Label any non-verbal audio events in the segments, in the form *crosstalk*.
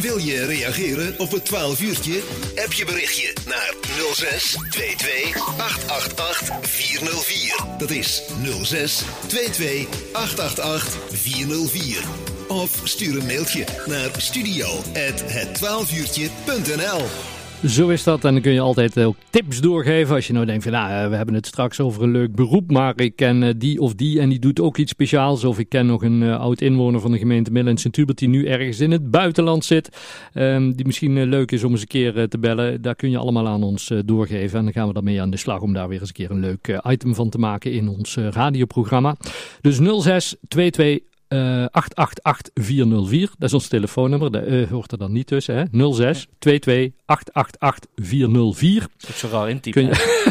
Wil je reageren op het 12 uurtje? App je berichtje naar 06 22 888 404. Dat is 06 22 888 404. Of stuur een mailtje naar studio@het12uurtje.nl. Zo is dat. En dan kun je altijd ook tips doorgeven. Als je nou denkt van, nou, eh, we hebben het straks over een leuk beroep, maar ik ken eh, die of die en die doet ook iets speciaals. Of ik ken nog een oud inwoner van de gemeente Midden en Sint-Hubert die nu ergens in het buitenland zit. Um, die misschien leuk is om eens een keer te bellen. Daar kun je allemaal aan ons doorgeven. En dan gaan we daarmee aan de slag om daar weer eens een keer een leuk item van te maken in ons radioprogramma. Dus 06 22 uh, 888404, dat is ons telefoonnummer. Dat uh, hoort er dan niet tussen. Hè? 06 22 888 404. Dat is zo raar intypen. Kun je...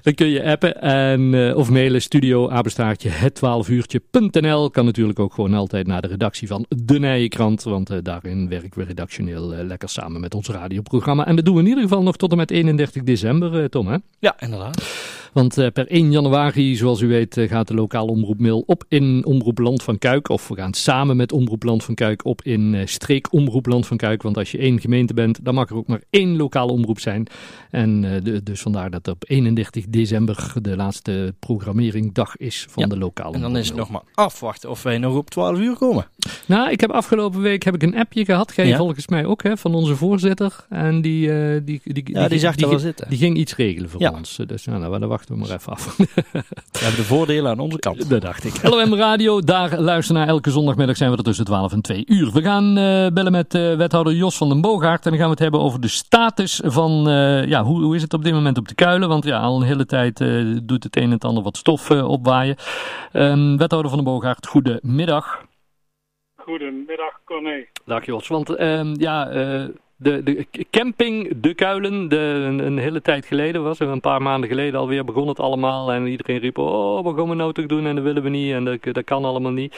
*laughs* dan kun je appen en, uh, of mailen studio apenstaartje het 12uurtje.nl. Kan natuurlijk ook gewoon altijd naar de redactie van De Nijenkrant. Want daarin werken we redactioneel lekker samen met ons radioprogramma. En dat doen we in ieder geval nog tot en met 31 december, Tom. Hè? Ja, inderdaad. Want uh, per 1 januari, zoals u weet, uh, gaat de lokale omroepmail op in Omroep Land van Kuik. Of we gaan samen met Omroep Land van Kuik op in uh, streek Omroep Land van Kuik. Want als je één gemeente bent, dan mag er ook maar één lokale omroep zijn. En de, dus vandaar dat op 31 december de laatste programmeringdag is van ja, de lokale En dan is het nog maar afwachten of wij nog op 12 uur komen. Nou, ik heb afgelopen week heb ik een appje gehad. Jij ja. volgens mij ook, hè, van onze voorzitter. En die, die, die, die, ja, die, die zag die, zitten. Die ging iets regelen voor ja. ons. Dus nou, nou, daar wachten we maar even af. *laughs* we hebben de voordelen aan onze kant. Dat dacht ik. LOM Radio, daar luisteren naar elke zondagmiddag zijn we er tussen 12 en 2 uur. We gaan uh, bellen met uh, wethouder Jos van den Boogaard. En dan gaan we het hebben over de status van, uh, ja, hoe, hoe is het op dit moment op de kuilen? Want ja, al een hele tijd doet het een en het ander wat stof opwaaien. Um, wethouder van den Boogaard, goedemiddag. Goedemiddag, Corné. Dag Jos, want um, ja... De, de camping De Kuilen, de, een, een, hele tijd geleden was er, een paar maanden geleden alweer begon het allemaal. En iedereen riep, oh wat gaan we nou toch doen en dat willen we niet en dat, dat kan allemaal niet.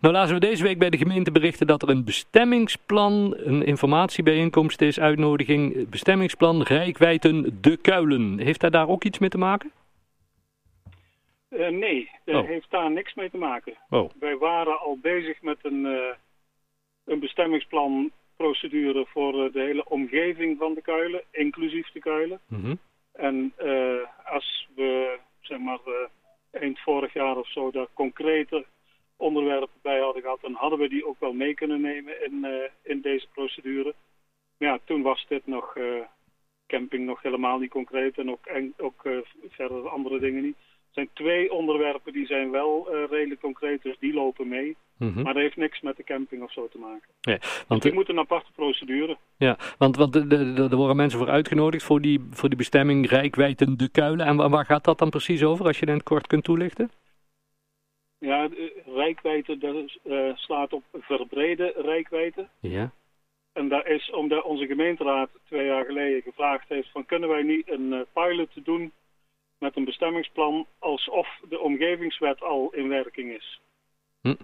Nou laten we deze week bij de gemeente berichten dat er een bestemmingsplan, een informatiebijeenkomst is, uitnodiging, bestemmingsplan Rijkwijten De Kuilen. Heeft dat daar ook iets mee te maken? Uh, nee, dat oh. heeft daar niks mee te maken. Oh. Wij waren al bezig met een, uh, een bestemmingsplan procedure voor de hele omgeving van de kuilen, inclusief de kuilen. Mm -hmm. En uh, als we, zeg maar, uh, eind vorig jaar of zo daar concrete onderwerpen bij hadden gehad, dan hadden we die ook wel mee kunnen nemen in, uh, in deze procedure. Maar ja, toen was dit nog, camping nog helemaal niet concreet en ook, en, ook verder andere dingen niet. Er zijn twee onderwerpen die wel redelijk concreet, dus die lopen mee. Mm -hmm. Maar dat heeft niks met de camping of zo te maken. Nee, want want, dus die moet een aparte procedure. Ja, want, want er worden mensen voor uitgenodigd voor die, voor die bestemming Rijkwijten de Kuilen. En waar, gaat dat dan precies over, als je dat kort kunt toelichten? Ja, Rijkwijten dat is, uh, slaat op verbreden Rijkwijten. Ja. En dat is omdat onze gemeenteraad twee jaar geleden gevraagd heeft van kunnen wij niet een pilot doen met een bestemmingsplan alsof omgevingswet al in werking is. Hm.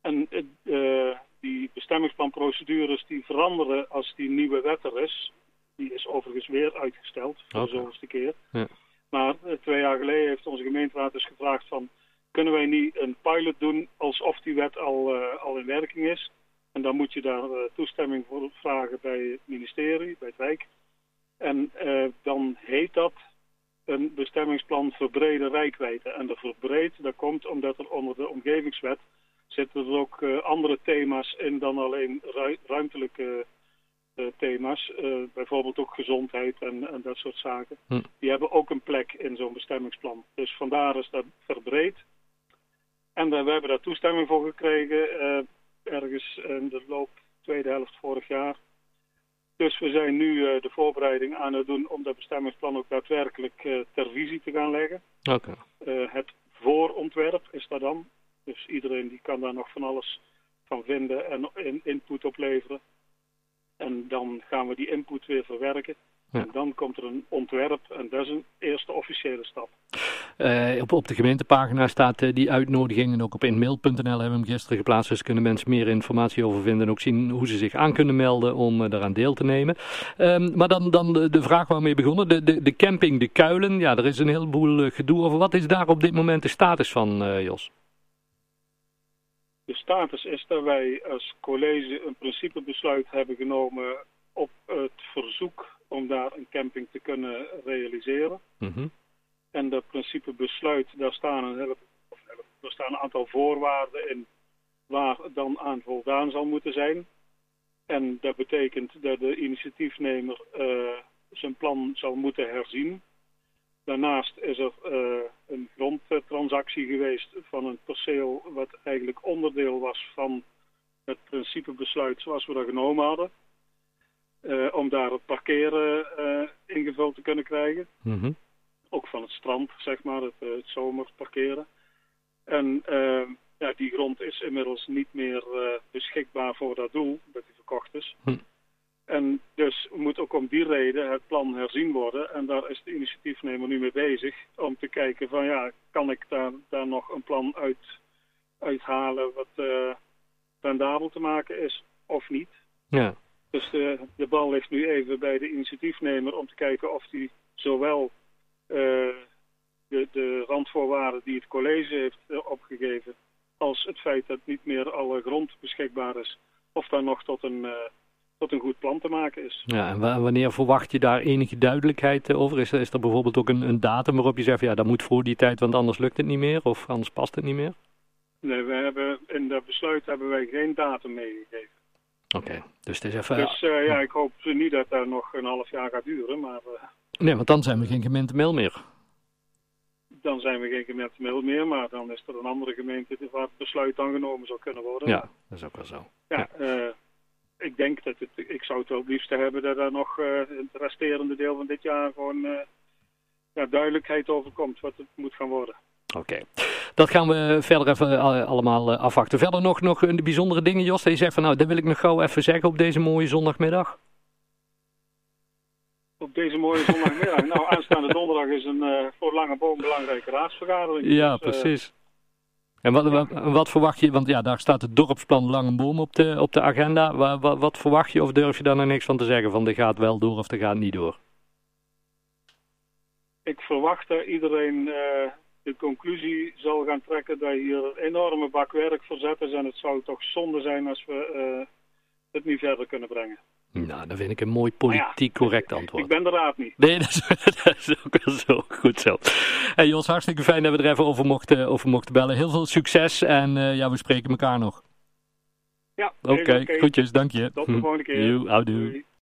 En uh, die bestemmingsplanprocedures die veranderen als die nieuwe wet er is. Die is overigens weer uitgesteld voor okay. de zoveelste keer. Ja. Maar uh, twee jaar geleden heeft onze gemeenteraad dus gevraagd van... kunnen wij niet een pilot doen alsof die wet al, uh, al in werking is? En dan moet je daar toestemming voor vragen bij het ministerie, bij het Rijk. En dan heet dat een bestemmingsplan verbreden rijkwijde. En de verbreed, dat komt omdat er onder de omgevingswet zitten er ook uh, andere thema's in dan alleen ru ruimtelijke uh, thema's. Uh, bijvoorbeeld ook gezondheid en, en dat soort zaken. Hm. Die hebben ook een plek in zo'n bestemmingsplan. Dus vandaar is dat verbreed. En we hebben daar toestemming voor gekregen ergens in de loop tweede helft vorig jaar. Dus we zijn nu de voorbereiding aan het doen om dat bestemmingsplan ook daadwerkelijk ter visie te gaan leggen. Okay. het voorontwerp is dat dan. Dus iedereen die kan daar nog van alles van vinden en in, input opleveren. En dan gaan we die input weer verwerken. Ja. En dan komt er een ontwerp en dat is een eerste officiële stap. Uh, op, op de gemeentepagina staat uh, die uitnodiging en ook op inmail.nl hebben we hem gisteren geplaatst. Dus kunnen mensen meer informatie over vinden en ook zien hoe ze zich aan kunnen melden om uh, daaraan deel te nemen. Um, maar dan, dan de, de, vraag waarmee we begonnen, de, de, de camping De Kuilen. Ja, er is een heleboel gedoe over. Wat is daar op dit moment de status van, Jos? De status is dat wij als college een principebesluit hebben genomen op het verzoek om daar een camping te kunnen realiseren. Mhm. En dat principebesluit, daar staan een, hele, staan een aantal voorwaarden in waar dan aan voldaan zal moeten zijn. En dat betekent dat de initiatiefnemer eh, zijn plan zal moeten herzien. Daarnaast is er eh, een grondtransactie geweest van een perceel wat eigenlijk onderdeel was van het principebesluit zoals we dat genomen hadden. Eh, om daar het parkeren ingevuld te kunnen krijgen Mhm. Ook van het strand, zeg maar, het, eh, het zomerparkeren. En eh, ja, die grond is inmiddels niet meer eh, beschikbaar voor dat doel, dat die verkocht is. Hm. En dus moet ook om die reden het plan herzien worden. En daar is de initiatiefnemer nu mee bezig om te kijken van ja, kan ik daar, daar nog een plan uit, uithalen wat rendabel te maken is of niet. Ja. Dus de, de bal ligt nu even bij de initiatiefnemer om te kijken of die zowel de, de randvoorwaarden die het college heeft eh, opgegeven, als het feit dat niet meer alle grond beschikbaar is, of daar nog tot een, eh, tot een goed plan te maken is. ja en wa- wanneer verwacht je daar enige duidelijkheid eh, over? Is er, is er bijvoorbeeld ook een, een datum waarop je zegt, ja, dat moet voor die tijd, want anders lukt het niet meer, of anders past het niet meer? Nee, we hebben, in dat besluit hebben wij geen datum meegegeven. Oké, dus het is even... Dus eh, ja, ik hoop niet dat dat nog een half jaar gaat duren, maar eh, Nee, want dan zijn we geen gemeente Mil meer. dan zijn we geen gemeente Mil meer, maar dan is er een andere gemeente waar het besluit dan genomen zou kunnen worden. Ja, dat is ook wel zo. Ja, eh, ik denk dat het, ik zou het wel het liefste hebben dat er nog eh, het resterende deel van dit jaar gewoon eh, ja, duidelijkheid over komt wat het moet gaan worden. Oké, dat gaan we verder even allemaal afwachten. Verder nog, nog een bijzondere dingen, Jos. Je zegt van nou, dat wil ik nog gauw even zeggen op deze mooie zondagmiddag. Op deze mooie zondagmiddag. nou, aanstaande donderdag is een eh, voor Lange Boom belangrijke raadsvergadering. Ja, Dus, eh, precies. En wat, wat, wat verwacht je, want ja, daar staat het dorpsplan Langenboom op de, op de agenda. Wa- wa- wat verwacht je of durf je daar nog niks van te zeggen? Van dit gaat wel door of dit gaat niet door? ik verwacht dat iedereen eh, de conclusie zal gaan trekken dat hier een enorme bak werk verzet is. En het zou toch zonde zijn als we het niet verder kunnen brengen. Nou, dat vind ik een mooi ja, politiek correct Ik antwoord. ben de raad niet. Nee, *laughs* dat is, dat is ook wel zo. Goed zo. Hey Jos, hartstikke fijn dat we er even over mochten, over mochten bellen. Heel veel succes en eh, ja, we spreken elkaar nog. Ja, Oké, heel goedjes, dank je. Tot de volgende keer. Doei.